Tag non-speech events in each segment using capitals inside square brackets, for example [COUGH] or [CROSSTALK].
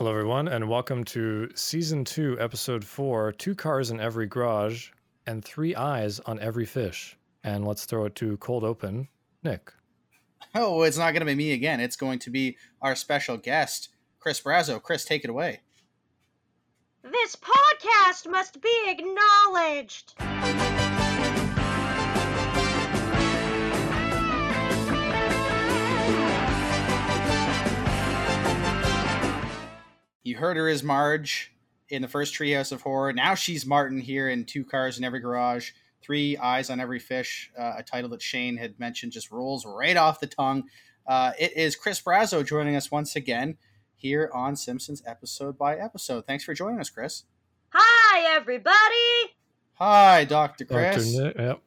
Hello, everyone, and welcome to season two, episode four Two Cars in Every Garage and Three Eyes on Every Fish. And let's throw it to cold open, Nick. Oh, it's not going to be me again. It's going to be our special guest, Chris Brazo. Chris, take it away. This podcast must be acknowledged. You heard her as Marge in the first Treehouse of Horror. Now she's Martin here in Two Cars in Every Garage, Three Eyes on Every Fish, uh, a title that Shane had mentioned just rolls right off the tongue. Uh, it is Chris Brazo joining us once again here on Simpsons episode by episode. Thanks for joining us, Chris. Hi, everybody. Hi, Dr. Chris. Dr.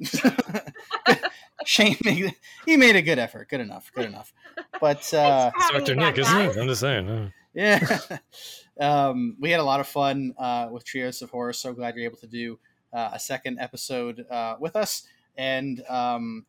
Yep. [LAUGHS] [LAUGHS] Shane, made, he made a good effort. Good enough. Good enough. But uh, Thanks Dr. Nick, isn't guys. it? I'm just saying. uh. Yeah, [LAUGHS] um, we had a lot of fun uh, with Treehouse of Horror. So glad you're able to do uh, a second episode uh, with us. And um,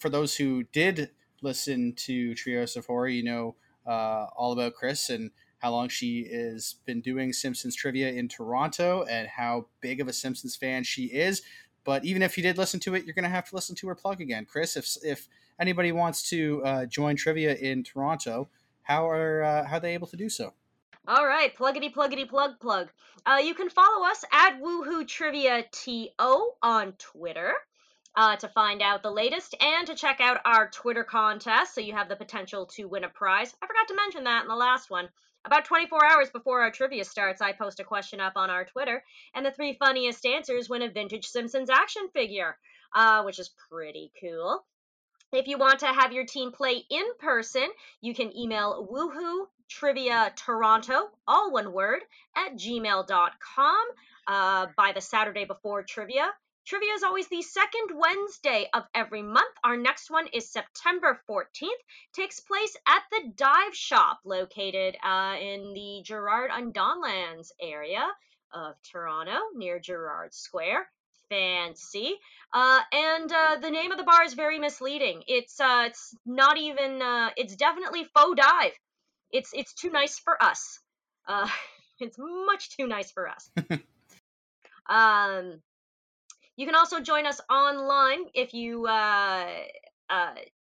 for those who did listen to Treehouse of Horror, you know uh, all about Chris and how long she has been doing Simpsons trivia in Toronto and how big of a Simpsons fan she is. But even if you did listen to it, you're going to have to listen to her plug again, Chris. If if anybody wants to uh, join trivia in Toronto, how are uh, how are they able to do so? All right, pluggity pluggity plug plug. Uh, you can follow us at Woohoo Trivia To on Twitter uh, to find out the latest and to check out our Twitter contest so you have the potential to win a prize. I forgot to mention that in the last one. About 24 hours before our trivia starts, I post a question up on our Twitter, and the three funniest answers win a vintage Simpsons action figure, uh, which is pretty cool. If you want to have your team play in person, you can email woohoo trivia toronto all one word at gmail.com uh, by the saturday before trivia. Trivia is always the second wednesday of every month. Our next one is september 14th takes place at the dive shop located uh, in the gerrard and donlands area of toronto near gerrard square fancy uh, and uh, the name of the bar is very misleading it's uh, it's not even uh, it's definitely faux dive it's it's too nice for us. Uh, [LAUGHS] it's much too nice for us. [LAUGHS] um, you can also join us online if you uh, uh,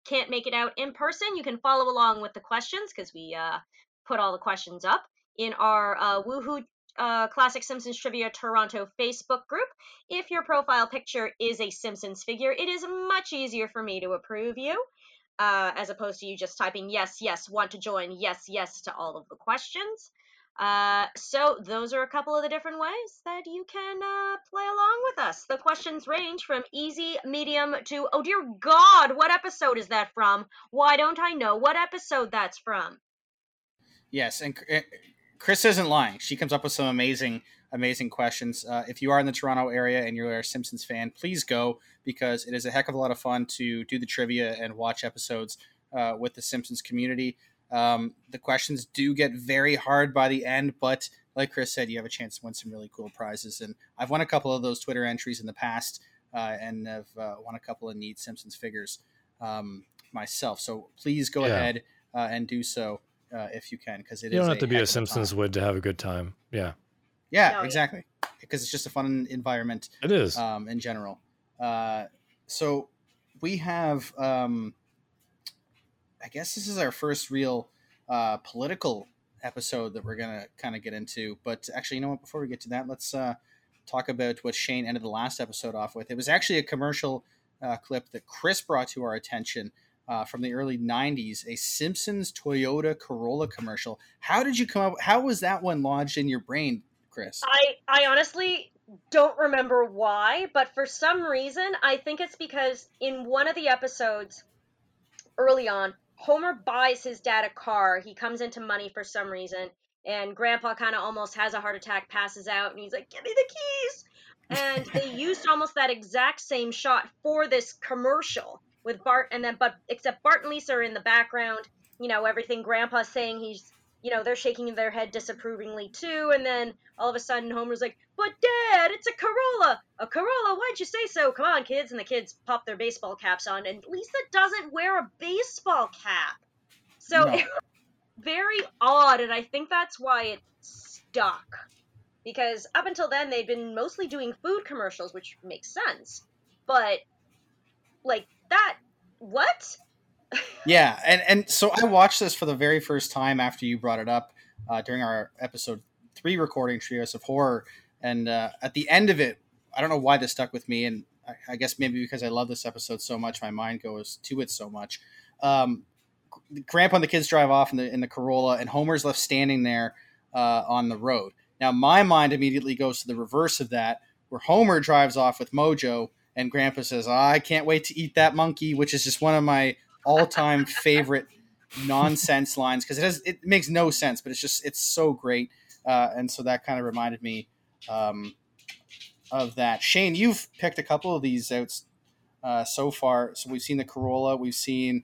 can't make it out in person. You can follow along with the questions because we uh, put all the questions up in our uh, Woohoo uh, Classic Simpsons Trivia Toronto Facebook group. If your profile picture is a Simpsons figure, it is much easier for me to approve you uh, as opposed to you just typing yes, yes, want to join, yes, yes to all of the questions. Uh, so those are a couple of the different ways that you can uh, play along with us. The questions range from easy, medium to oh dear God, what episode is that from? Why don't I know what episode that's from? Yes, and uh, Chris isn't lying. She comes up with some amazing, amazing questions. Uh, if you are in the Toronto area and you're a Simpsons fan, please go because it is a heck of a lot of fun to do the trivia and watch episodes uh, with the Simpsons community. Um, the questions do get very hard by the end, but like Chris said, you have a chance to win some really cool prizes. And I've won a couple of those Twitter entries in the past, uh, and have uh, won a couple of neat Simpsons figures um, myself. So please go Yeah. ahead uh, and do so uh, if you can, because it You is don't have to be a Simpsons time. would to have a good time. Yeah, Yeah, yeah. exactly. Because it's just a fun environment it is. um, in general. Uh, so we have, um, I guess this is our first real uh, political episode that we're gonna kind of get into. But actually, you know what? Before we get to that, let's uh, talk about what Shane ended the last episode off with. It was actually a commercial uh, clip that Chris brought to our attention. Uh, from the early 90s, a Simpsons Toyota Corolla commercial. How did you come up? How was that one lodged in your brain, Chris? I I honestly don't remember why, but for some reason, I think it's because in one of the episodes early on, Homer buys his dad a car. He comes into money for some reason, and Grandpa kind of almost has a heart attack, passes out, and he's like, "Give me the keys." And they [LAUGHS] used almost that exact same shot for this commercial with Bart, and then but except Bart and Lisa are in the background. You know everything Grandpa's saying. He's you know, they're shaking their head disapprovingly too, and then all of a sudden Homer's like, But Dad, it's a Corolla! A Corolla, why'd you say so? Come on, kids. And the kids pop their baseball caps on, and Lisa doesn't wear a baseball cap. So No. it, [LAUGHS] very odd, and I think that's why it stuck. Because up until then, they'd been mostly doing food commercials, which makes sense. But, like, that. What? yeah, and, and so I watched this for the very first time after you brought it up uh, during our episode three recording, Treehouse of Horror. And uh, at the end of it, I don't know why this stuck with me. And I, I, guess maybe because I love this episode so much, my mind goes to it so much. Um, Grandpa and the kids drive off in the in the Corolla, and Homer's left standing there uh, on the road. Now, my mind immediately goes to the reverse of that, where Homer drives off with Mojo, and Grandpa says, oh, "I can't wait to eat that monkey," which is just one of my all-time [LAUGHS] favorite nonsense lines because it has it makes no sense, but it's just it's so great, uh, and so that kind of reminded me um, of that. Shane, you've picked a couple of these out uh, so far. So we've seen the Corolla, we've seen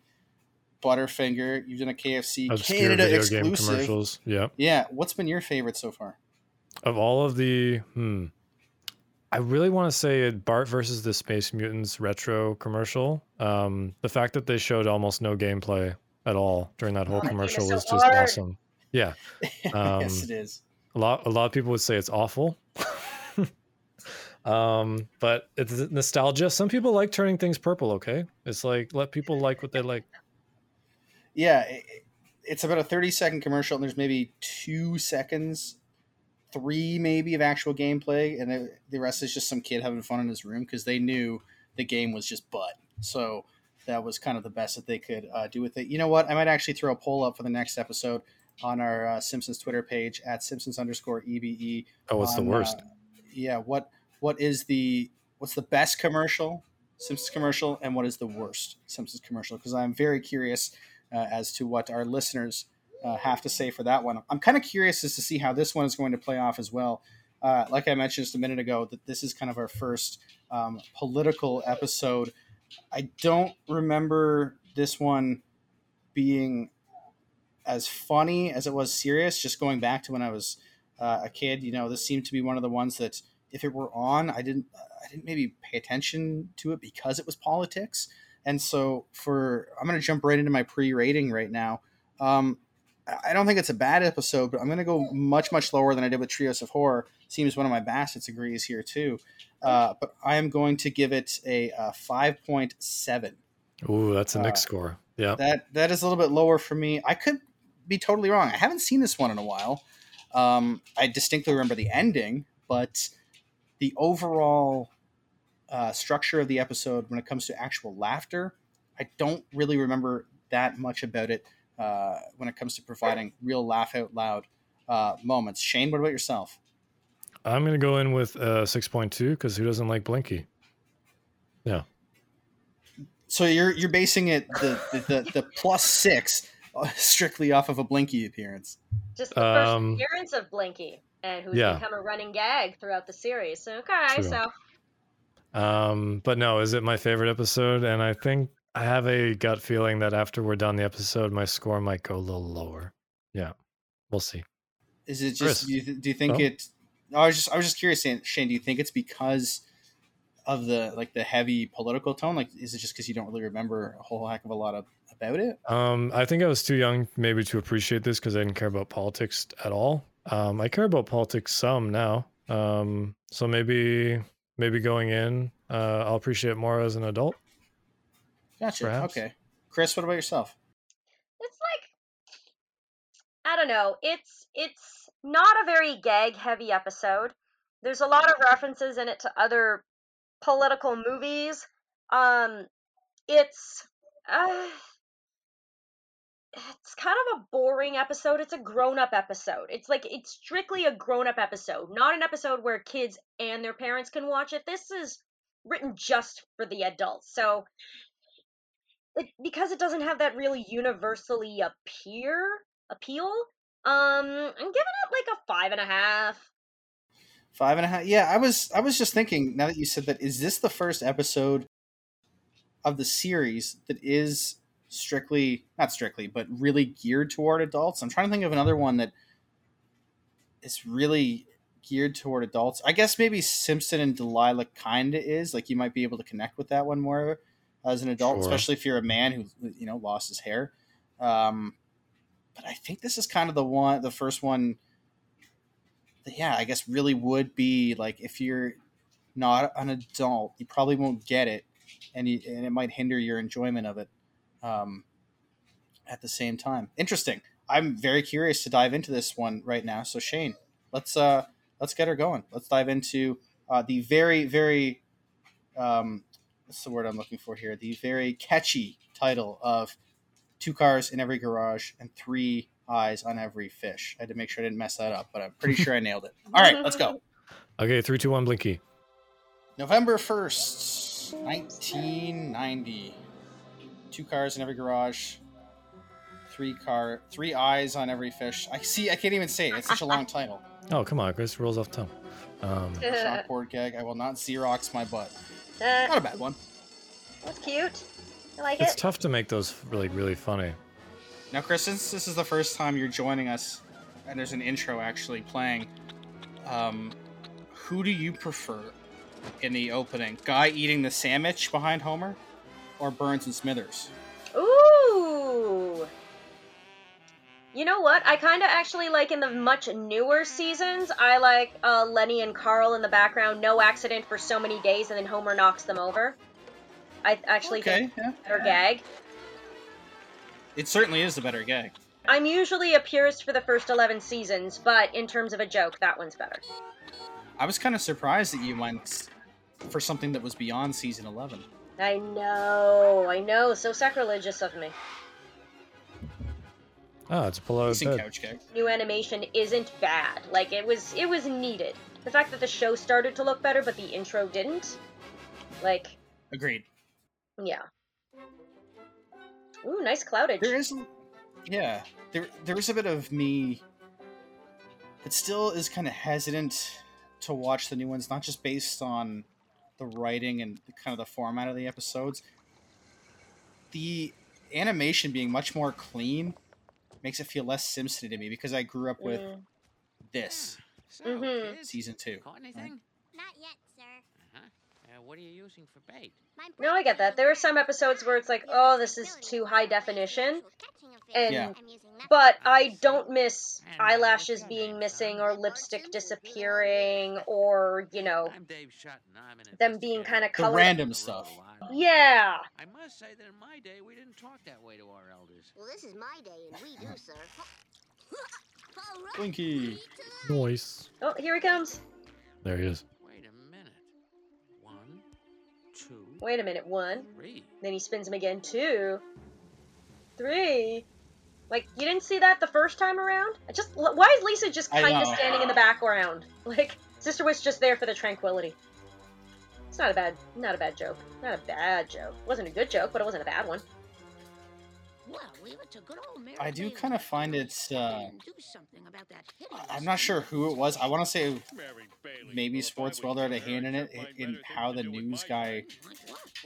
Butterfinger. You've done a KFC Obscure Canada video exclusive. game commercials. Yeah. Yeah. What's been your favorite so far? Of all of the, hmm, I really want to say it Bart versus the Space Mutants retro commercial. Um, the fact that they showed almost no gameplay at all during that whole Oh, commercial so was just hard. awesome. Yeah. Um, [LAUGHS] yes, it is. a lot a lot of people would say it's awful [LAUGHS] um but it's nostalgia some people like turning things purple okay it's like let people like what they like Yeah, it, it's about a thirty second commercial, and there's maybe two seconds, three maybe of actual gameplay, and the- the rest is just some kid having fun in his room because they knew the game was just butt. So that was kind of the best that they could uh, do with it. You know what? I might actually throw a poll up for the next episode on our uh, Simpsons Twitter page at Simpsons underscore EBE. oh what's the worst uh, yeah, what what is the what's the best commercial Simpsons commercial, and what is the worst Simpsons commercial? Because I'm very curious uh, as to what our listeners uh, have to say for that one. I'm kind of curious as to see how this one is going to play off as well. Uh, like I mentioned just a minute ago, that this is kind of our first um, political episode. I don't remember this one being as funny as it was serious. Just going back to when I was uh, a kid, you know, this seemed to be one of the ones that if it were on, I didn't, I didn't maybe pay attention to it because it was politics. And so for, I'm going to jump right into my pre-rating right now. Um, I don't think it's a bad episode, but I'm going to go much, much lower than I did with Treehouse of Horror. Seems one of my Bassets agrees here too. Uh, but I am going to give it a, uh 5.7. Ooh, that's a Nick uh, score yeah That that is a little bit lower for me. I could be totally wrong. I haven't seen this one in a while. Um, I distinctly remember the ending, but the overall uh, structure of the episode, when it comes to actual laughter, I don't really remember that much about it. Uh, when it comes to providing real laugh out loud uh, moments, Shane, what about yourself? i'm gonna go in with uh 6.2 because who doesn't like blinky Yeah. So you're you're basing it the the, the, the plus six uh, strictly off of a Blinky appearance. Just the first Um, appearance of Blinky, and who's yeah. become a running gag throughout the series. So, okay, True. so um but no is it my favorite episode and i think i have a gut feeling that after we're done the episode my score might go a little lower yeah we'll see Is it just do you, th- do you think Oh. it? I was just I was just curious, Shane-. Do you think it's because of the like the heavy political tone? Like, is it just because you don't really remember a whole heck of a lot of about it? Um, I think I was too young maybe to appreciate this because I didn't care about politics at all. Um, I care about politics some now. Um, so maybe maybe going in, uh, I'll appreciate it more as an adult. Gotcha. Perhaps. Okay, Chris, what about yourself? it's like I don't know. It's it's not a very gag heavy episode. There's a lot of references in it to other political movies. Um it's uh, it's kind of a boring episode. It's a grown-up episode. It's like it's strictly a grown-up episode, not an episode where kids and their parents can watch it. This is written just for the adults. So it because it doesn't have that really universally appear appeal. Um, I'm giving it like a five and a half. Five and a half. Yeah, I was I was just thinking now that you said that, is this the first episode of the series that is strictly not strictly, but really geared toward adults? I'm trying to think of another one that is really geared toward adults. I guess maybe Simpson and Delilah kind of is. Like you might be able to connect with that one more as an adult, Sure. especially if you're a man who you know lost his hair. Um, but I think this is kind of the one, the first one. That, yeah, I guess really would be like if you're not an adult, you probably won't get it, and you, and it might hinder your enjoyment of it. Um, at the same time, interesting. I'm very curious to dive into this one right now. So Shane, let's uh let's get her going. Let's dive into uh, the very very um, what's the word I'm looking for here? The very catchy title of Two Cars in Every Garage and Three Eyes on Every Fish. I had to make sure I didn't mess that up, but I'm pretty sure I nailed it. All right, let's go. Okay, three, two, one, Blinky. November 1st, 1990. Two cars in every garage. Three car, three eyes on every fish. I see. I can't even say it. It's such a long [LAUGHS] title. Oh, come on, Chris. Rolls off the tongue. Um, Chalkboard gag. I will not Xerox my butt. Uh, Not a bad one. that's cute. I like it's it. It's tough to make those really, really funny. Now, Chris, since this is the first time you're joining us, and there's an intro actually playing, um, who do you prefer in the opening? Guy eating the sandwich behind Homer, or Burns and Smithers? You know what? I kind of actually like in the much newer seasons. I like uh, Lenny and Carl in the background, no accident for so many days, and then Homer knocks them over. I actually Okay, think yeah. better gag. It certainly is a better gag. I'm usually a purist for the first 11 seasons, but in terms of a joke, that one's better. I was kind of surprised that you went for something that was beyond season 11. I know, I know, so sacrilegious of me. Oh, it's below Decent bed. couch gag. New animation isn't bad. Like it was, it was needed. The fact that the show started to look better, but the intro didn't, like, Agreed. yeah. Ooh, nice cloudage. There is, yeah, there there is a bit of me that still is kind of hesitant to watch the new ones, not just based on the writing and kind of the format of the episodes. The animation being much more clean makes it feel less Simpson to me because I grew up with Mm. this So, Mhm. kids, season two. Caught anything? Not yet, sir. Uh-huh. Uh, what are you using for bait? No, I get that. There are some episodes where it's like, oh, this is too high definition, and Yeah. but I don't miss eyelashes being missing or lipstick disappearing or you know I'm Dave Sutton. I'm an them being kind of The colored. random stuff. Yeah. I must say that in my day we didn't talk that way to our elders. Well, this is my day, and we do, [LAUGHS] sir. [LAUGHS] All right, Blinky. three to the- Noise. Oh, here he comes. There he is. Wait a minute. One, two, Wait a minute. One. three. Then he spins him again. Two. Three. Like you didn't see that the first time around? I just why is Lisa just kind of standing in the background? [LAUGHS] Like Sister was just there for the tranquility. It's not a bad, not a bad joke. Not a bad joke. It wasn't a good joke, but it wasn't a bad one. I do kind of find step it's. Uh, and do something about that hidden I'm not sure who it was. I want to say Maybe maybe Sportswell had a hand in it in, in how the news guy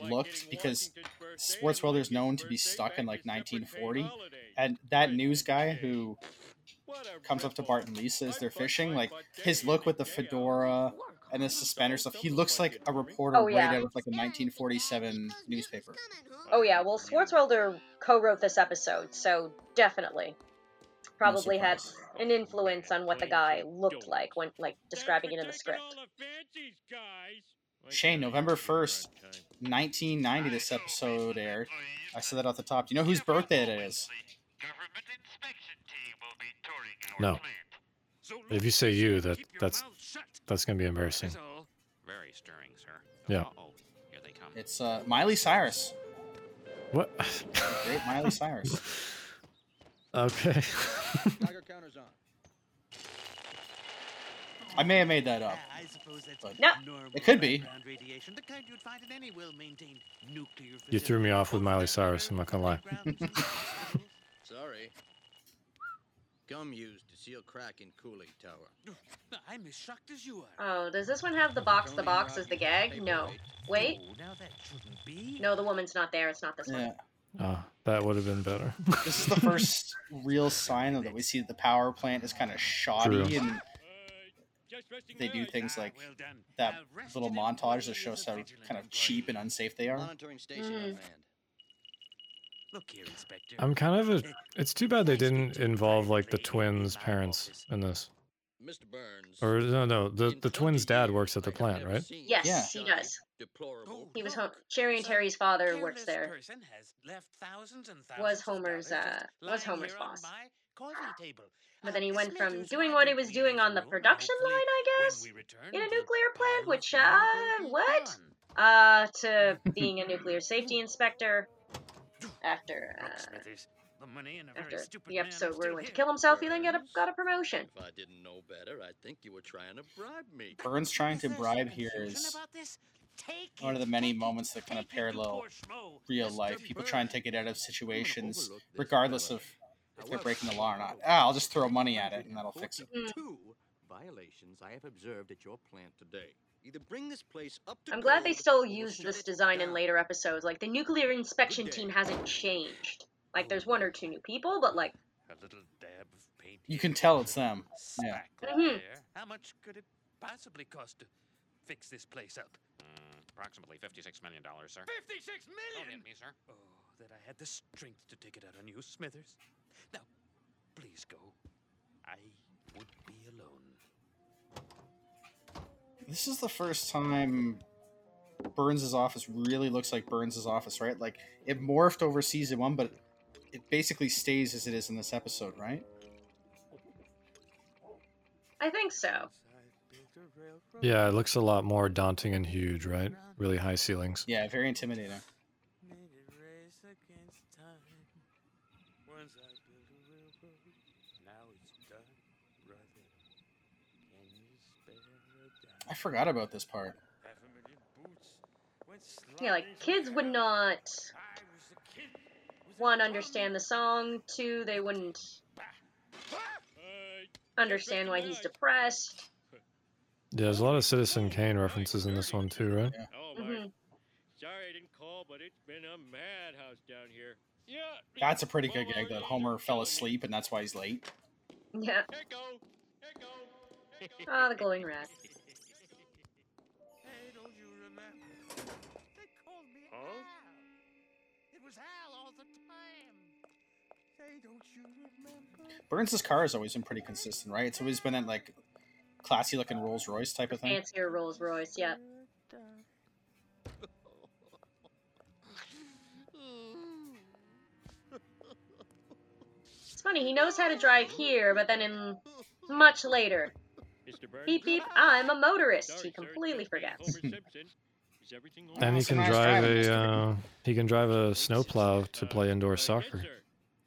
looked because Sportswell is known to be stuck in like 1940, and that news guy who comes up to Bart and Lisa as they're fishing, like his look with the fedora and the suspender stuff, he looks like a reporter Oh, right out of like a 1947 newspaper. Oh yeah, well Swartzwelder co-wrote this episode, so definitely, probably had an influence on what the guy looked like when, like, describing it in the script. Shane, November 1st, 1990, this episode aired. I said that off the top. Do you know whose birthday it is? No. If you say you, that that's that's gonna be embarrassing. Very stirring, sir. Yeah. Uh-oh. Here they come. It's uh, Miley Cyrus. What? [LAUGHS] Great Miley Cyrus. [LAUGHS] okay. [LAUGHS] Geiger counters on. I may have made that up. I suppose that's but- No. It could be. radiation, the kind you'd find in any well-maintained nuclear You threw me off with Miley Cyrus, I'm not gonna lie. Sorry. Gum used to seal crack in cooling tower. [LAUGHS] I'm as shocked as you are. Oh, does this one have the box? The box is the gag? No. Wait. Oh, now that shouldn't be. No, the woman's not there. It's not this Yeah. one. Oh, that would have been better. [LAUGHS] This is the first real sign that we see that the power plant is kind of shoddy True. and they do things Ah, like that little montage that shows how kind of cheap and unsafe they are. Monitoring station Mm. On hand. Look here, Inspector. I'm kind of a. It's too bad they didn't involve like the congratulate you in twins' parents in this. Mr. Burns. Or no, no, the the twins' dad works at the plant, right? Yes, Yeah. he does. Deplorable. He was look, home. Sherry and Terry's father works there. has left thousands and Was thousands of Homer's, uh, was Homer's boss. coffee table. But then he the went from doing what he was doing on the production line, I guess, in a nuclear plant, which, uh, what? Uh, to [LAUGHS] being a nuclear safety inspector after uh, the money and a very after stupid the episode is where he went to kill himself. He then got a got a promotion. If I didn't know better, I'd think you were trying to bribe me. Burns trying to bribe here confusion is about this? Take one of the many moments that kind of take it, you parallel real life. People try and take it out of situations, regardless of if they're breaking the law or not. Ah, I'll just throw money at it and that'll fix it. Mm. Two violations I have observed at your plant today. Either bring this place up to I'm glad they still or use this design in later episodes. Like the nuclear inspection team hasn't changed. Like there's one or two new people, but like A little dab of paint. You can tell it's them. Yeah. spackle Mhm. How much could it possibly cost to fix this place up? approximately $56 million, sir. Fifty-six million. Don't hit me, sir. Oh, that I had the strength to take it out on you, Smithers. Now, please go. I This is the first time Burns' office really looks like Burns' office, right? Like it morphed over season one, but it basically stays as it is in this episode, right? I think so. Yeah, it looks a lot more daunting and huge, right? Really high ceilings. Yeah, very intimidating. Made it race against time. Once I built a railroad, now it's done, brother. Can you spare a dime? I forgot about this part. Half a million boots went Yeah, like kids would not I was a kid with a one understand the song, two they wouldn't understand why he's depressed. Yeah, there's a lot of Citizen Kane references in this one too, right? Oh, my. hmm Sorry I didn't call, but it's been a madhouse down here. Yeah. That's a pretty good gag that Homer fell asleep and that's why he's late. Yeah. Ah, the glowing rat. Hal. It was Hal all the time. Hey, don't you remember? Burns' car has always been pretty consistent, right? It's always been that like classy looking Rolls Royce type of thing. Fancier Rolls Royce, yeah. It's funny, he knows how to drive here, but then in much later, Mr. Burns. beep beep, I'm a motorist. Sorry, He completely just being forgets. Homer Simpson. Is And he can nice drive a uh, he can drive a snowplow to play indoor soccer. sir.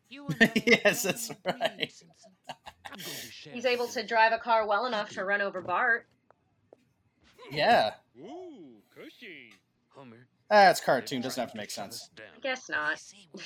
You and [LAUGHS] I Yes, that's right. being, Simpson. I'm going to [LAUGHS] share He's able to drive a car well enough to run over Bart. Yeah. Ooh, cushy. Homer. Ah, it's cartoon, doesn't have to make sense. I guess not.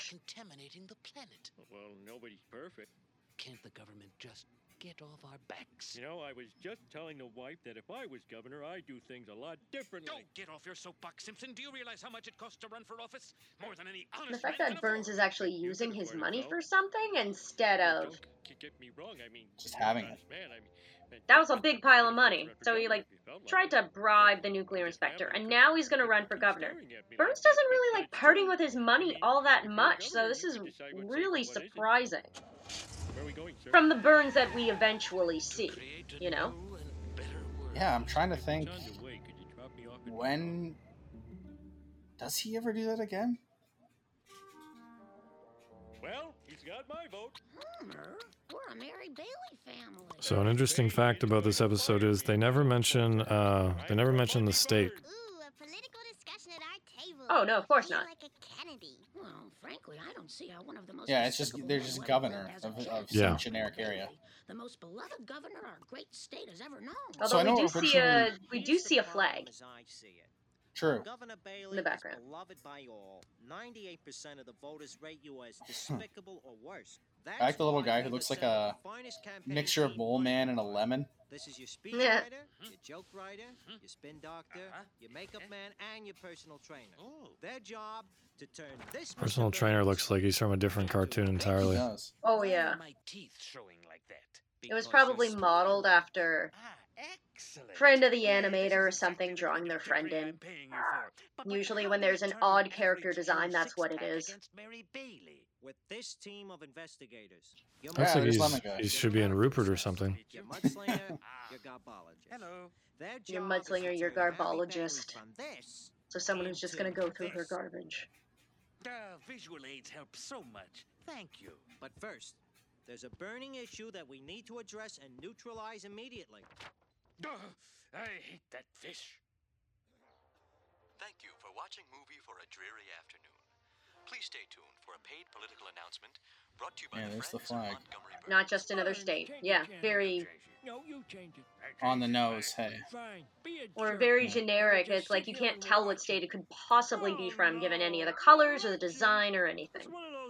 contaminating the planet. Well, nobody's perfect. Can't the government just get off our backs? You know, I was just telling the wife that if I was governor, I'd do things a lot differently. Don't get off your soapbox, Simpson. Do you realize how much it costs to run for office? More than any honest The fact that Burns is actually using his money for something instead of get me wrong. I mean, Just having it. Man, I mean, that was a big pile of money. So he, like, if you felt like tried to bribe the nuclear inspector, and now he's gonna run for governor. staring at me like Burns doesn't really like it's parting with his money all that if you're a much, so this is can decide what's really safe and what isn't. surprising. Where are going. From the Burns that we eventually see, you know? new and better world. Yeah, I'm trying to think it's on the way, could you drop me off at- when does he ever do that again? Well, he's got my vote. Homer, we're a Mary Bailey family. So an interesting fact about this episode is they never mention uh they never mention the state. Ooh, a political discussion at our table. Oh, no, of course Feel not. Like a Kennedy. Well, frankly, I don't see how one of the most Yeah, it's just despicable they're just governor lived of, kid. of Yeah. some generic area. The most beloved governor our great state has ever known. So although we do see a we do Here's the see a problem flag. As I see it. True. Governor Bailey the background. is beloved by all. 98% of the voters rate you as despicable or worse. That's I like the little guy who looks like a the finest campaign Mixture of team Bull on Man and a lemon. This is your speech Yeah. writer, your joke writer, your spin doctor, Uh-huh. your makeup man, and your personal trainer. Oh. Their job to turn this Personal trainer looks like he's from a different cartoon entirely. Oh yeah, my teeth showing like that? it was probably modeled after Ah, Excellent. friend of the Yes, animator or something drawing their friend in. I'm paying you for. But my Usually when there's an odd character design, that's what it is. six-pack is. against Mary Bailey. With this team of investigators, Looks Yeah, like he's, he should be in Rupert or something. your mudslinger, [LAUGHS] your garbologist. Hello. Their Your job is to mudslinger, your turn Mary Bailey garbologist. So someone who's just gonna go through her garbage. Ah, visual aids help so much. Thank you. But first, there's a burning issue that we need to address and neutralize immediately. Ugh, [SIGHS] I hate that fish. Thank you for watching Movie for a Dreary Afternoon. Please stay tuned for a paid political announcement brought to you by Yeah, the there's the Friends of flag. Montgomery Burns. Not just another state. Yeah, very No, you change it. On the nose, hey. Fine. Be a or very generic. It's like you can't tell what state it. it could possibly be from, given any of the colors or the design or anything.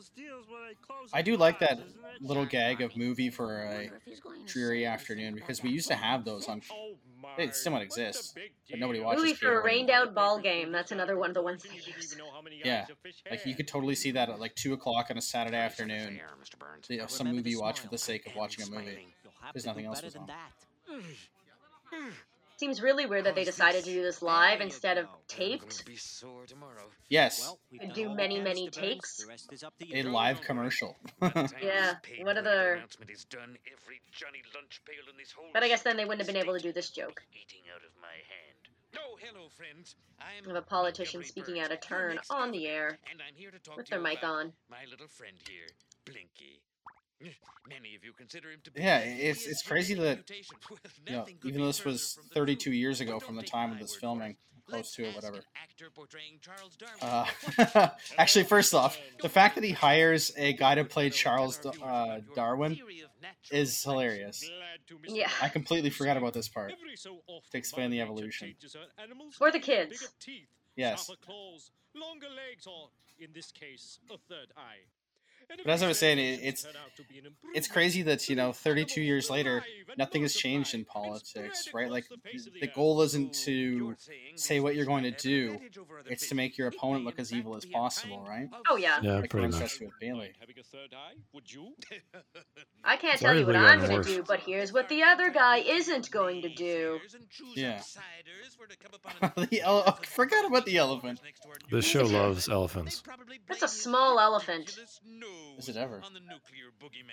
It's one of those deals where they close I do like that that isn't it? little gag of movie for a Wonder if he's going to dreary afternoon because we used to have those on. Oh It still might my, exist, but nobody watches Movie for a rained out ball game. That's another one of the ones You they use. know how many Yeah, eyes a fish Like you could totally see that at like two o'clock on a Saturday afternoon. Fair, Mr. Burns. You know, some movie you watch for the sake of watching a movie. smiling. You'll have There's nothing else better was on. That. Seems really weird that they decided to do this live instead of go. I'm going taped. to be sore tomorrow. Yes, Well, Could do many, many takes. The rest is up to a live commercial. By the time Yeah, this paid what political other- announcement is done, every Johnny Lunch pail in this whole But I guess then they wouldn't have been able to do this joke. is Eating of my hand. Hello, friends. I'm a politician speaking Burns, out of turn on the air and I'm here to talk with their mic on. My little friend here, Blinky. [LAUGHS] Many of you consider him to be Yeah, it's- it's crazy that, [LAUGHS] You know, even though this was 32 years ago from the time of my this filming, close to it, whatever. an actor portraying Charles Darwin. Uh, [LAUGHS] actually, first off, the fact that he hires a guy to play Charles uh, Darwin is hilarious. Yeah. I completely forgot about this part. To explain the evolution. For the kids. Yes. Claws, longer legs, or in this case, a third eye. And But as I was saying, it- it's turn out to be an it's crazy that you know, 32 years later, nothing has changed in politics, right? Like the face of the the earth. goal isn't to say what you're going to do. advantage over other It's to make your opponent look as evil as possible, right? Oh, yeah. Yeah, Like pretty much. does with Bailey. Having a third eye? Would you? [LAUGHS] I can't tell you what I'm gonna do, but here's what the other guy isn't going to do. Yeah. [LAUGHS] the ele- oh, forgot about the elephant. This show loves elephants. That's a small elephant. Is it ever?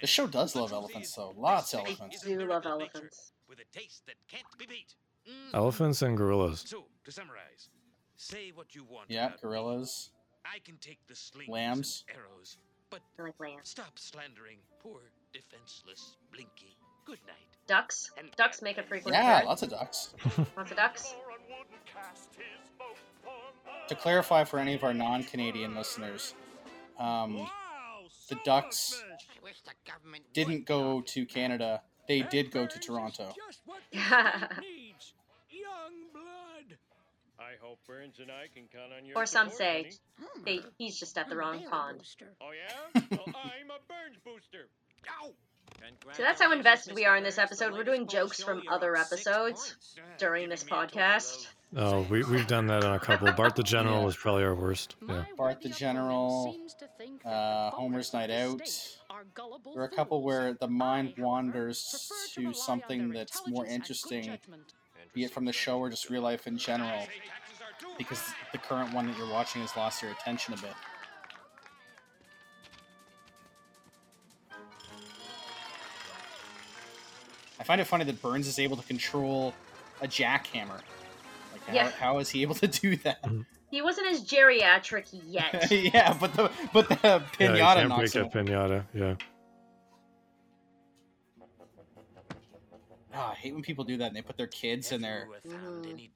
This show does love elephants, though. Lots of elephants. do love elephants. With a taste that can't be beat. Mm. Elephants and gorillas. So, to summarize, say what you want. Yeah, about me. gorillas. I can take the slings Lambs. and arrows, but I like lambs. stop slandering poor defenseless Blinky. Good night. Ducks. And Ducks make a frequent Yeah, appearance. lots of ducks. [LAUGHS] Lots of ducks. To clarify for any of our non-Canadian listeners, um, the Ducks I wish the government would didn't go to Canada. They did go to Toronto. Just what [LAUGHS] this state needs. Young blood. I hope Burns and I can count on your Or some say. They, he's just at the I'm wrong pond. booster. Oh yeah? [LAUGHS] well, I'm a Burns booster. Ow! So that's how invested we are in this episode. We're doing jokes from other episodes during this podcast. Oh, we we've done that on a couple. [LAUGHS] Bart the General Yeah. was probably our worst. Yeah. Bart the General, seems to think that uh, Homer's Night Out. state are gullible There are a couple where the mind wanders to to rely on something that's more intelligence and good interesting, be it from the show or just real life in general, because the current one that you're watching has lost your attention a bit. I find it funny that Burns is able to control a jackhammer. Like, how, Yeah. how is he able to do that? He wasn't as geriatric yet. [LAUGHS] yeah, but the but the Yeah, pinata you can't knocks break him. that pinata. Yeah. Ah, I hate when people do that and they put their kids in their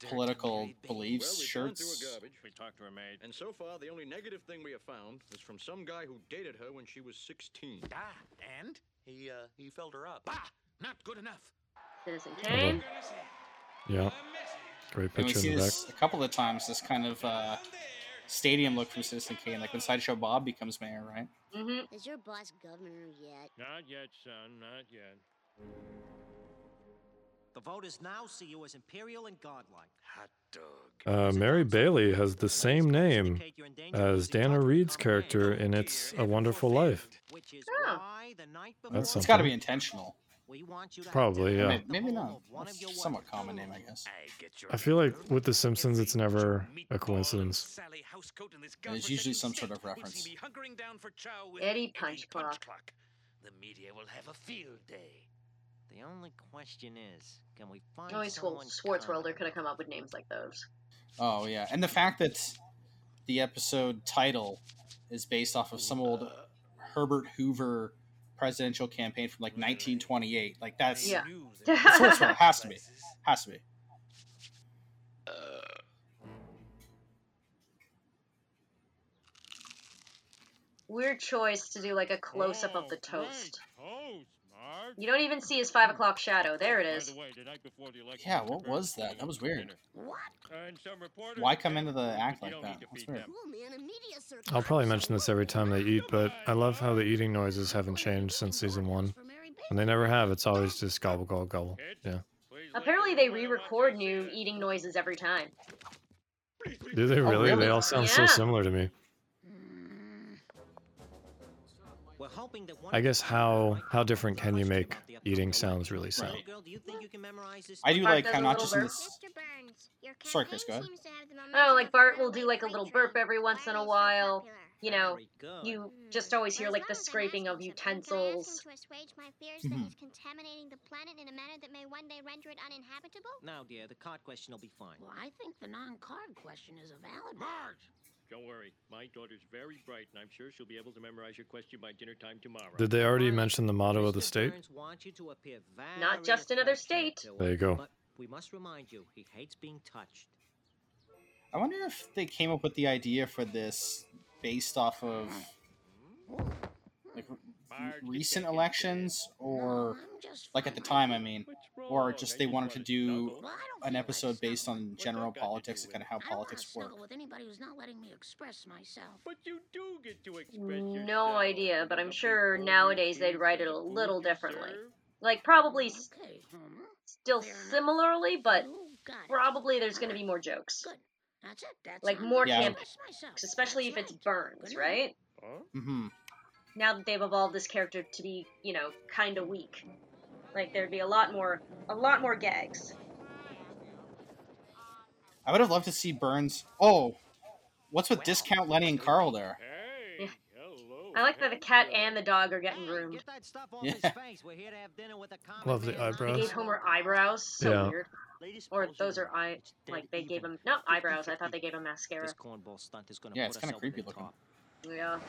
political beliefs Well, shirts. garbage, We talked to her maid. and so far the only negative thing we have found is from some guy who dated her when she was 16. Ah, and? He uh he filled her up. Bah! Not good enough. Citizen Kane. Yeah. Great And we see in the back. this a couple of times. This kind of uh, stadium look from Citizen Kane, like when Sideshow Bob becomes mayor, right? Mm-hmm. Is your boss governor yet? Not yet, son. Not yet. The voters now see you as imperial and godlike. Hot dog. Uh, Mary Bailey has the same name as Donna Reed's character in It's a Wonderful Life. Which is why the night That's before It's got to be intentional. We want you to Probably, yeah. with Maybe not. of one of your Somewhat common name, I guess. I get your I feel like with The Simpsons, it's never a coincidence. Sally Housecoat in this There's usually some sort of reference. see me hunkering down for chow with Eddie Punch Clock. The media will have a field day. The only question is, can we find Only someone Swartzwelder kind? could have come up with names like those. Oh yeah, and the fact that the episode title is based off of some old uh. Herbert Hoover presidential campaign from like 1928. Like that's Yeah. That's [LAUGHS] what it's for. Has to be. has to be. Weird choice to do like a close up of the Oh, toast. toast, Marge. You don't even see his five o'clock shadow. There it is. The way, the night before the election, Yeah, what was that? That was weird. What? Reporters Why come into the act like that? That's weird. them." Cool, man. A media circus. I'll probably mention this every time they eat, but I love how the eating noises haven't changed since season one. And they never have. It's always just gobble, gobble, gobble. Yeah. Apparently, they know when I watch re-record new eating noises every time. Do they really? really? They all sound so similar to me. I of guess you how can how different can you make eating sounds really sound? Little girl, do you think you can memorize this I do? Bart like does how not just in this. Mr. Burns, your Sorry, Chris, campaign go ahead. seems to have the Oh, like Bart will do like a little burp every once in a are you so while. You know, you just always hear like the scraping of asking something, can I ask him utensils. to assuage my fears Mhm. that he's contaminating the planet in a manner that may one day render it uninhabitable? Now, dear, the card question will be fine. Well, I think the non-card question is a valid. Marge! Don't worry, my daughter's very bright, and I'm sure she'll be able to memorize your question by dinner time tomorrow. Did they already mention the motto of the state? Burns wants you to appear Not just another state. There you go. But we must remind you, he hates being touched. I wonder if they came up with the idea for this based off of like re- Marge, you recent elections or like at the time. I mean, or just they wanted to do snuggle. Well, I don't an episode based on general that got to do politics and kind of how I don't wanna politics work. with anybody who's not letting me express myself. But you do get to express No idea, but I'm sure nowadays they'd write it a little differently. Like probably s- hmm, still similarly, but You got it. probably there's going to be more jokes. That's it. That's Like more Yeah. camp, especially if it's. Burns, Good right? Huh? Mm-hmm. Now that they've evolved this character to be, you know, kind of weak. Like there'd be a lot more, a lot more gags. I would have loved to see Burns. Oh, what's with discount Lenny and Carl there? Yeah. I like that the cat and the dog are getting Hey, groomed. get that stuff off Yeah. his face. We're here to have dinner with a common Love the man, not They eyebrows. gave Homer eyebrows. So Yeah. weird. Ladies, Or those are eye, like they gave even. him no eyebrows. I thought they gave him mascara. This cornball stunt is gonna Yeah, it's kinda creepy looking. Yeah.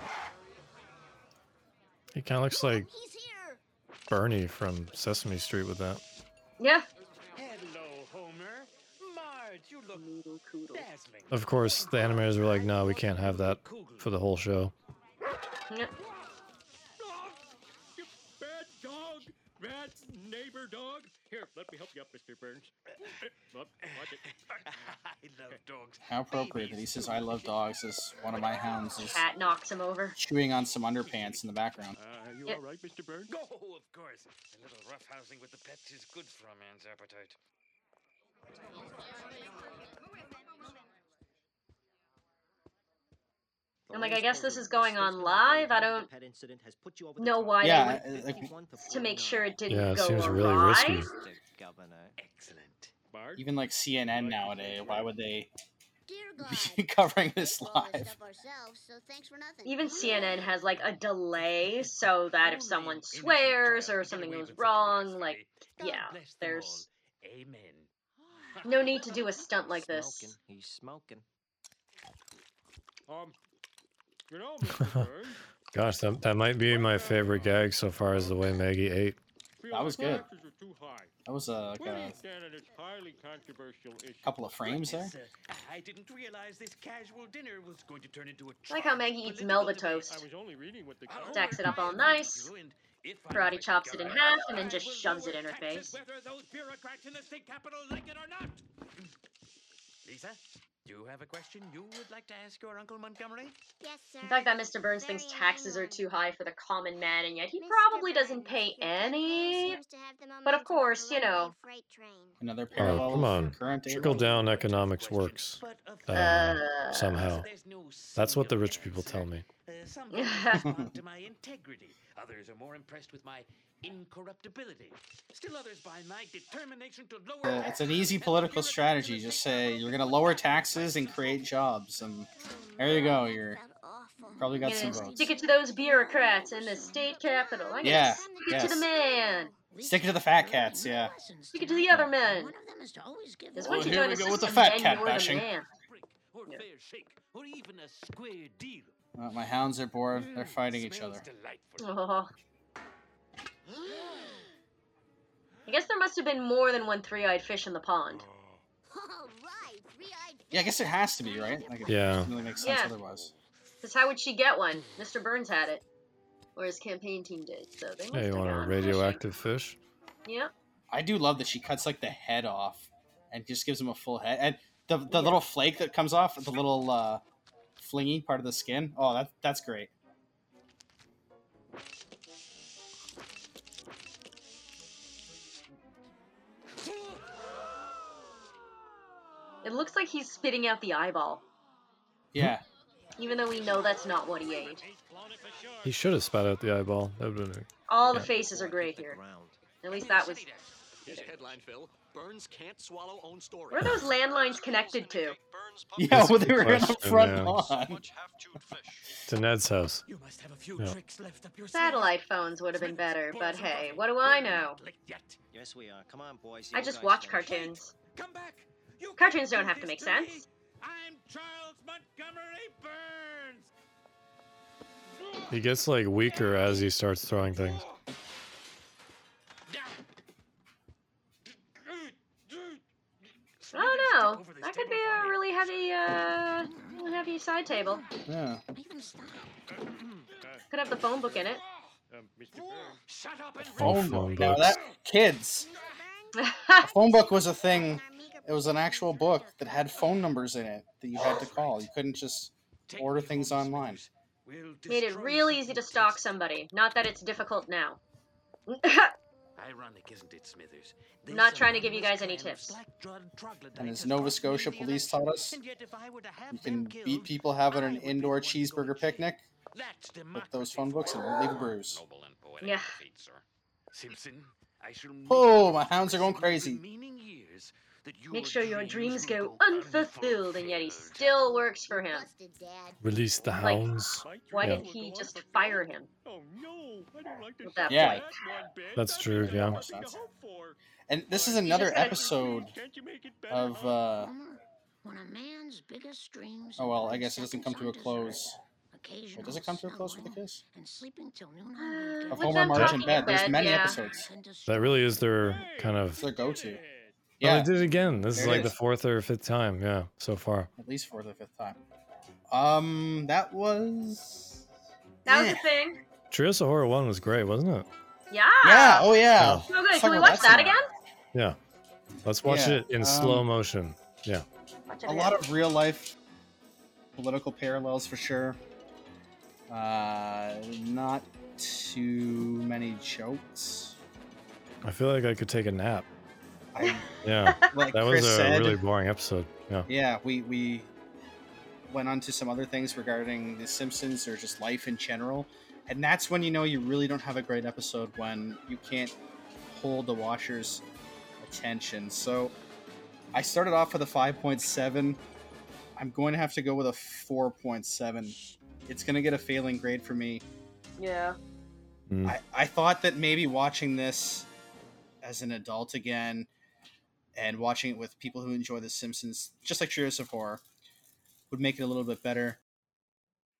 He kind of looks like Bernie from Sesame Street with that. Yeah. Hello, Homer. Marge, you look Noodle dazzling. Of course, the animators were like, "No, we can't have that for the whole show." Yeah. Bad dog! Bad neighbor dog! Here, let me help you up, Mr. Burns. [COUGHS] Up, watch it. [LAUGHS] I love dogs. How appropriate that he says "I love dogs" as one of my hounds is Cat knocks him over. chewing on some underpants in the background. Uh, you Yep. all right, Mr. Burns? Oh, of course. A little roughhousing with the pets is good for a man's appetite. I'm like, I guess this is going on live. I don't know why Yeah, they would uh, like, to make sure it didn't Yeah, it go seems awry. really risky. Excellent. Marge? even like CNN nowadays, why would they [LAUGHS] be covering this We do all this live? stuff ourselves, so thanks for nothing. Even CNN has like a delay so that if someone swears or something goes wrong, like yeah, God bless them there's. Amen. no need to do a stunt like this. He's smoking. Um, you know, Mr. Burns, [LAUGHS] Gosh, that, that might be my favorite gag so far is the way Maggie ate. That was good. taxes are too high. That was uh, like a is Canada's highly controversial issue? couple of frames there. Uh, I didn't realize this casual dinner was going to turn into a I like how Maggie eats Melba toast. I was only reading what the Stacks it up all nice. agree with you, and if I Karate chops it in half and then just shoves it in her face. Whether those bureaucrats in the state capitol like it or not. Lisa, do you have a question you would like to ask your Uncle Montgomery? Yes, sir. The fact that Mr. Burns thinks Very taxes are too high for the common man, and yet he Mr. probably doesn't pay any. seems to have the But of course, you know. freight train. Another Oh, come on. Trickle down economics works. Uh, Uh, somehow. That's what the rich people tell me. Uh, some to my integrity, Others are more impressed with my incorruptibility. Still others by my determination to lower. Uh, it's an easy political strategy. Just say you're going to lower taxes and create jobs, and there you go. You're probably got some votes. stick it to those bureaucrats in the state capitol. I gotta Yeah, stick it to the man. Stick it to the fat cats. Yeah. Stick it to the other men. Because Well, once you here we go with the fat cat you're bashing. man. Or fair shake, or even a square deal. Uh, my hounds are bored. They're fighting each other. Oh. I guess there must have been more than one three-eyed fish in the pond. [LAUGHS] Yeah, I guess it has to be right. Like, it Yeah. doesn't really make sense Yeah. otherwise. Because how would she get one? Mr. Burns had it, or his campaign team did. So they must Yeah, you want a gone radioactive fish? Yeah. I do love that she cuts like the head off and just gives him a full head. And the the little flake that comes off, the little uh, flingy part of the skin. Oh, that that's great. It looks like he's spitting out the eyeball, Yeah. even though we know that's not what he ate. He should have spat out the eyeball. That would have been. All the faces are gray here. At least that was. Here's headline, Phil. Burns can't swallow own story. Where are those landlines connected to? Yeah, well, they were in the front yeah. lawn. To Ned's house. You must have a few Yeah. tricks left up your Satellite phones would have been better, but hey, what do I know? Yes, we are. Come on, boys. I just watch cartoons. Come back. You Cartoons don't have to make sense. I'm Charles Montgomery Burns. He gets like weaker as he starts throwing things. I don't know. That could be a really heavy, uh, heavy side table. Yeah. Could have the phone book in it. Shut up and Phone phone book. Now books. that kids, [LAUGHS] phone book was a thing. It was an actual book that had phone numbers in it that you had to call. You couldn't just order things online. Made it real easy to stalk somebody. Not that it's difficult now. [LAUGHS] Ironic, isn't it, Smithers? I'm not trying to give you guys any tips. And as Nova Scotia police taught us, you can beat people having an indoor cheeseburger picnic with those phone books and won't leave a bruise. Yeah. Simpson, I shall Oh, my hounds are going crazy. Make sure your dreams go unfulfilled, and yet he still works for him. Release the Like, hounds. Why Yeah. didn't he just fire him? Oh no, I don't like this. That Yeah. point. That's true, yeah. Nothing to hope for. And this is another episode Can't you make it better? of. uh When a man's biggest dreams Oh well, I guess it doesn't come to a close. occasional Wait, does it come to a close with a kiss? and sleeping till noon on Uh. Of Homer them March in talking bed. There's many yeah. episodes. That really is their kind of. It's their go-to. Oh, Yeah, they did it again. This is There it like the fourth or fifth time. Yeah, so far. at least fourth or fifth time. Um, that was. That was a thing. Treehouse of Horror 1 was great, wasn't it? Yeah. Yeah. Oh yeah. So good. Can talk we watch that again? Yeah. Let's watch Yeah, it in um, slow motion. Yeah. A lot of real life political parallels for sure. Uh, not too many jokes. I feel like I could take a nap. I, Yeah. [LAUGHS] like That Chris was a said, really boring episode. Yeah. yeah, we we went on to some other things regarding The Simpsons or just life in general, and that's when you know you really don't have a great episode when you can't hold the watcher's attention. So I started off with a five point seven. I'm going to have to go with a four point seven. It's going to get a failing grade for me. Yeah. Mm. I, I thought that maybe watching this as an adult again and watching it with people who enjoy The Simpsons, just like Treehouse of Horror, would make it a little bit better.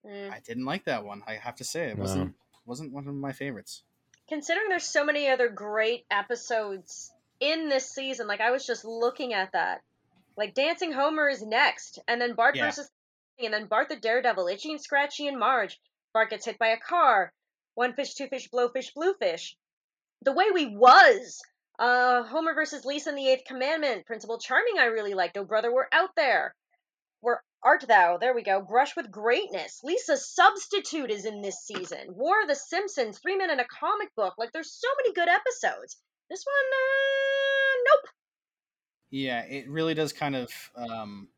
Mm. I didn't like that one. I have to say it wasn't wasn't one of my favorites. Considering there's so many other great episodes in this season, like I was just looking at that. Like Dancing Homer is next, and then Bart Yeah. versus and then Bart the Daredevil, Itchy and Scratchy and Marge. Bart gets hit by a car. One fish, two fish, blowfish, bluefish. The way we was. Uh, Homer versus Lisa in the Eighth Commandment. Principal Charming, I really liked. Oh, brother, we're out there. Where art thou? There we go. Brush with greatness. Lisa Substitute is in this season. War of the Simpsons, Three Men in a Comic Book. Like, there's so many good episodes. This one, uh, nope. Yeah, it really does kind of um,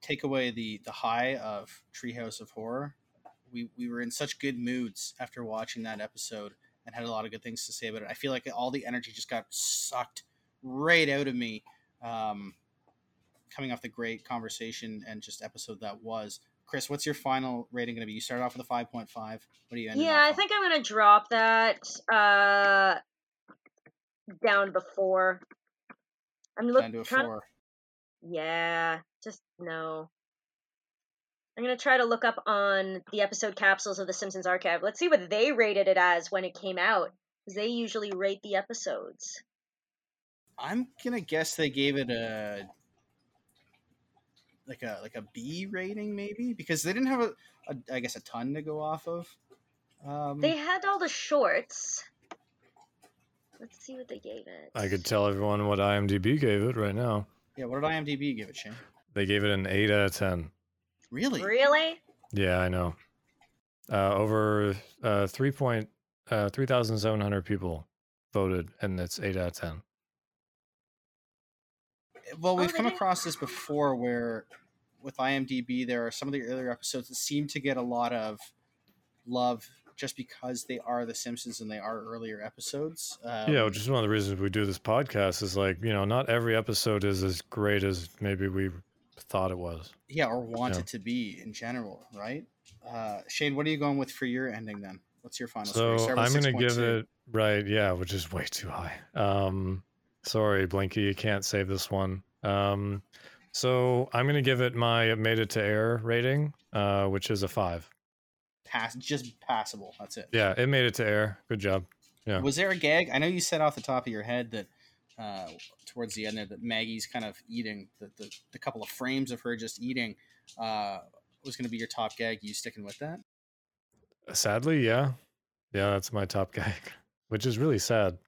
take away the the high of Treehouse of Horror we we were in such good moods after watching that episode and had a lot of good things to say about it. I feel like all the energy just got sucked right out of me. Um, coming off the great conversation and just episode that was. Chris, what's your final rating going to be? You started off with a 5.5. What are you ending Yeah, I on? think I'm gonna drop that uh down before. I'm down looking to a trying. 4. Yeah, just no. I'm gonna try to look up on the episode capsules of the Simpsons archive. Let's see what they rated it as when it came out, because they usually rate the episodes. I'm going to guess they gave it a like a like a B rating maybe because they didn't have a, a I guess a ton to go off of. Um, They had all the shorts. Let's see what they gave it. I could tell everyone what IMDb gave it right now. yeah, what did IMDb give it, Shane? They gave it an 8 out of 10. Really? Really? Yeah, I know. Uh, over uh, 3 point, uh, 3,700 people voted, and it's 8 out of 10. Well, we've they come across this before where with IMDb there are some of the earlier episodes that seem to get a lot of love just because they are the Simpsons and they are earlier episodes. Um, yeah, which is one of the reasons we do this podcast is like, you know, not every episode is as great as maybe we thought it was. yeah, or wanted Yeah. to be in general, right? Uh, Shane, what are you going with for your ending then? What's your final score? So with I'm going to give 6.2. it, right, yeah, which is way too high. Um, sorry, Blinky, you can't save this one. Um, so I'm going to give it my made it to air rating, uh, which is a five. pass, just passable. That's it. Yeah, it made it to air. Good job. Yeah. Was there a gag? I know you said off the top of your head that uh, towards the end there that Maggie's kind of eating the, the, the couple of frames of her just eating uh, was going to be your top gag. You sticking with that? Sadly, yeah. Yeah, that's my top [LAUGHS] gag, which is really sad.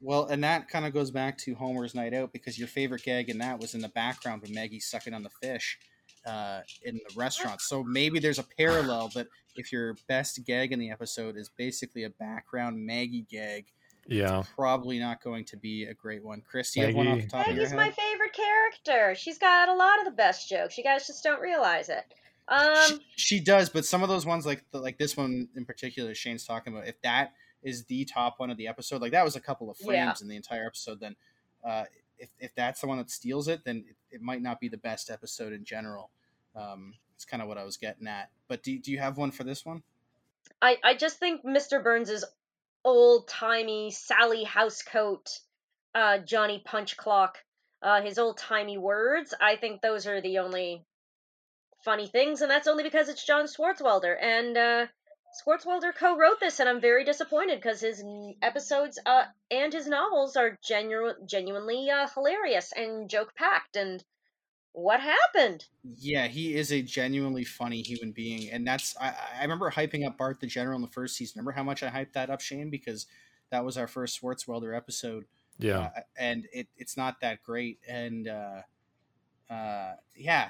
Well, and that kind of goes back to Homer's Night Out because your favorite gag in that was in the background when Maggie's sucking on the fish uh, in the restaurant. So maybe there's a parallel that if your best gag in the episode is basically a background Maggie gag, Yeah. probably not going to be a great one. Chris, do you have one off the Maggie- top of your Maggie's head? my favorite character. She's got a lot of the best jokes. You guys just don't realize it. Um, she, she does, but some of those ones, like the, like this one in particular, Shane's talking about. If that is the top one of the episode, like that was a couple of frames Yeah. in the entire episode, then uh, if if that's the one that steals it, then it, it might not be the best episode in general. Um, it's kind of what I was getting at. But do do you have one for this one? I, I just think Mr. Burns's old timey Sally Housecoat, uh, Johnny Punch Clock, uh, his old timey words. I think those are the only funny things, and that's only because it's John Swartzwelder. And uh, Swartzwelder co-wrote this, and I'm very disappointed because his episodes uh, and his novels are genu- genuinely uh, hilarious and joke-packed. And what happened? Yeah, he is a genuinely funny human being, and that's I, I remember hyping up Bart the General in the first season. Remember how much I hyped that up, Shane? Because that was our first Swartzwelder episode. Yeah. uh, and it, it's not that great. And uh, uh, yeah,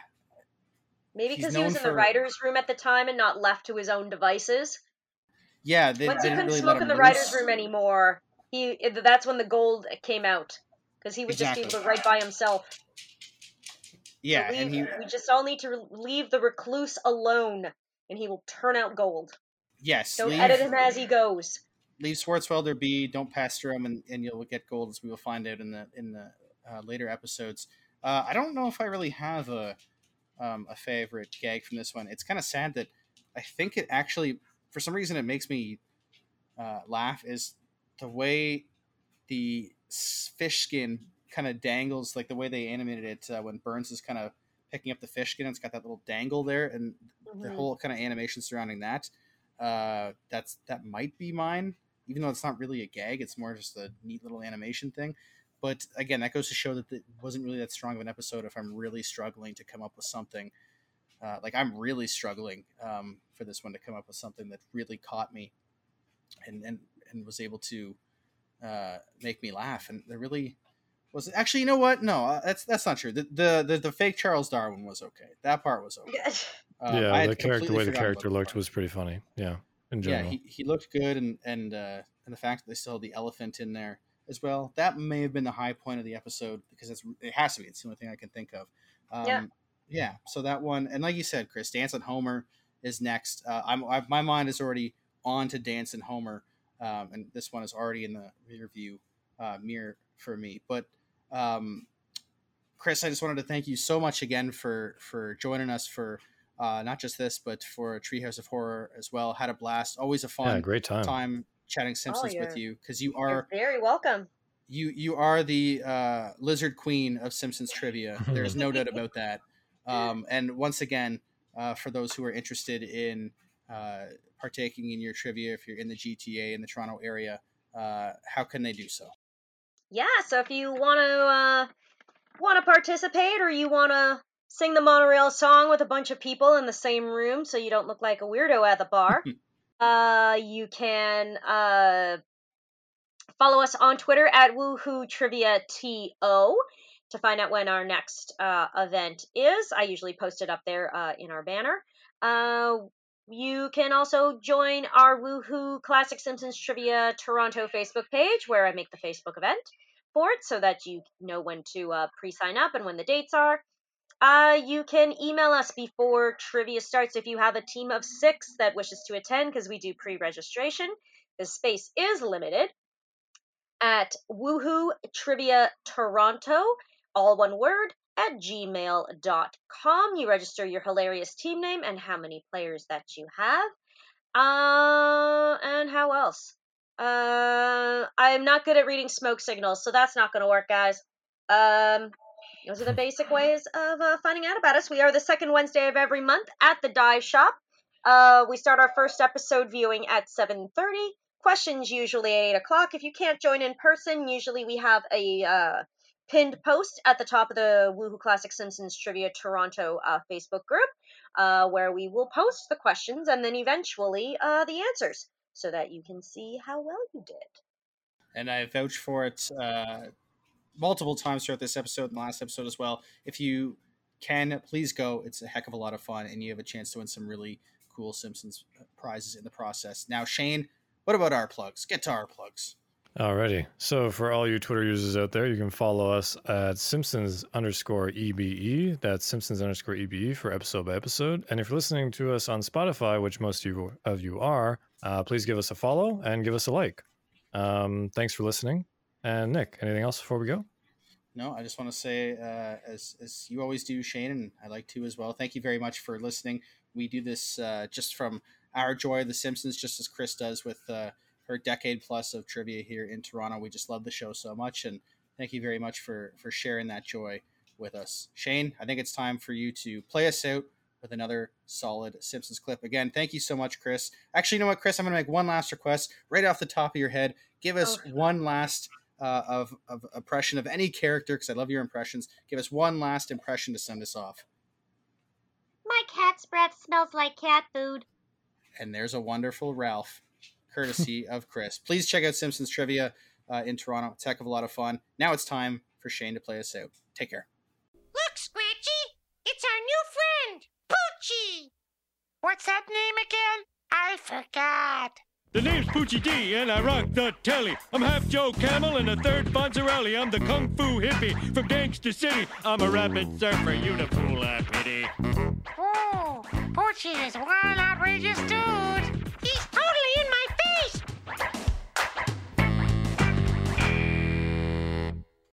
Maybe because he was known in the writer's room at the time and not left to his own devices. yeah, they, Once they he couldn't really smoke in him the writer's room anymore, he that's when the gold came out because he was just able to write by himself. Yeah, we, and he we just all need to leave the recluse alone, and he will turn out gold. yes, Don't leave, edit him as he goes. leave Swartzwelder be. Don't pester him, and, and you'll get gold, as we will find out in the in the uh, later episodes. Uh, I don't know if I really have a um, a favorite gag from this one. It's kind of sad that I think it actually, for some reason, it makes me uh, laugh. Is the way the fish skin kind of dangles, like the way they animated it uh, when Burns is kind of picking up the fish skin. It's got that little dangle there, and the Mhm. whole kind of animation surrounding that. Uh, that's that might be mine, even though it's not really a gag. It's more just a neat little animation thing. But again, that goes to show that it wasn't really that strong of an episode. If I'm really struggling to come up with something, uh, like I'm really struggling um, for this one to come up with something that really caught me, and and and was able to uh, make me laugh. And there really was actually, you know what? No, uh, that's that's not true. The, the the the fake Charles Darwin was okay. That part was okay. I yeah, had the character, completely way the character looked was pretty funny. Yeah, in general. Yeah, he, he looked good, and and uh, and the fact that they still had the elephant in there as well. That may have been the high point of the episode because it's it has to be. It's the only thing I can think of. Um, Yeah. yeah. So that one, and like you said, Chris, Dancin' Homer is next. Uh, I'm I've, my mind is already on to Dancin' Homer, um, and this one is already in the rear view uh, mirror for me. But um, Chris, I just wanted to thank you so much again for for joining us for uh, not just this, but for Treehouse of Horror as well. Had a blast. Always a fun Yeah, great time. time chatting Simpsons with you're- because you You're are very welcome. you you are the uh, lizard queen of Simpsons trivia. [LAUGHS] There's no doubt about that. [LAUGHS] Um, and once again, uh, for those who are interested in uh, partaking in your trivia, if you're in the GTA in the Toronto area, uh, how can they do so? Yeah, so if you want to uh, want to participate or you want to sing the monorail song with a bunch of people in the same room so you don't look like a weirdo at the bar, [LAUGHS] uh, you can uh, follow us on Twitter at Woohoo Trivia To to find out when our next uh, event is. I usually post it up there uh, in our banner. Uh, you can also join our Woohoo Classic Simpsons Trivia Toronto Facebook page where I make the Facebook event it so that you know when to uh, pre sign up and when the dates are. Uh, you can email us before trivia starts if you have a team of six that wishes to attend because we do pre registration. The space is limited at woohoo trivia toronto all one word at gmail.com you register your hilarious team name and how many players that you have uh and how else uh i'm not good at reading smoke signals so that's not gonna work guys. Um those are the basic ways of uh, finding out about us. We are the second wednesday of every month at the dive shop. Uh we start our first episode viewing at 7.30 questions usually at 8 o'clock. If you can't join in person usually we have a uh pinned post at the top of the Woohoo Classic Simpsons Trivia Toronto uh, Facebook group, uh, where we will post the questions and then eventually uh, the answers, so that you can see how well you did. and I vouch for it uh, multiple times throughout this episode and the last episode as well. If you can, please go. It's a heck of a lot of fun, and you have a chance to win some really cool Simpsons prizes in the process. Now, Shane, what about our plugs? Get to our plugs. Alrighty. So for all you Twitter users out there, you can follow us at Simpsons underscore EBE. That's Simpsons underscore EBE for episode by episode. And if you're listening to us on Spotify, which most of you, are, uh, please give us a follow and give us a like. Um, thanks for listening. And Nick, anything else before we go? No, I just want to say, uh, as as you always do, Shane, and I like to as well. Thank you very much for listening. We do this uh, just from our joy of The Simpsons, just as Chris does with her decade plus of trivia here in Toronto. We just love the show so much, and thank you very much for for sharing that joy with us, Shane. I think it's time for you to play us out with another solid Simpsons clip. Again, thank you so much, Chris. Actually, you know what, Chris? I'm going to make one last request right off the top of your head. Give us one last uh, of, of impression of any character because I love your impressions. Give us one last impression to send us off. My cat's breath smells like cat food. And there's a wonderful Ralph, courtesy of Chris. Please check out Simpsons Trivia uh, in Toronto. It's a heck of a lot of fun. Now it's time for Shane to play us out. Take care. Look, Scratchy! It's our new friend, Poochie! What's that name again? I forgot. The name's Poochie D, and I rock the telly. I'm half Joe Camel and a third Fonzarelli. I'm the kung fu hippie from Gangster City. I'm a rapid surfer, you the fool I pity. Oh, Poochie is one outrageous too.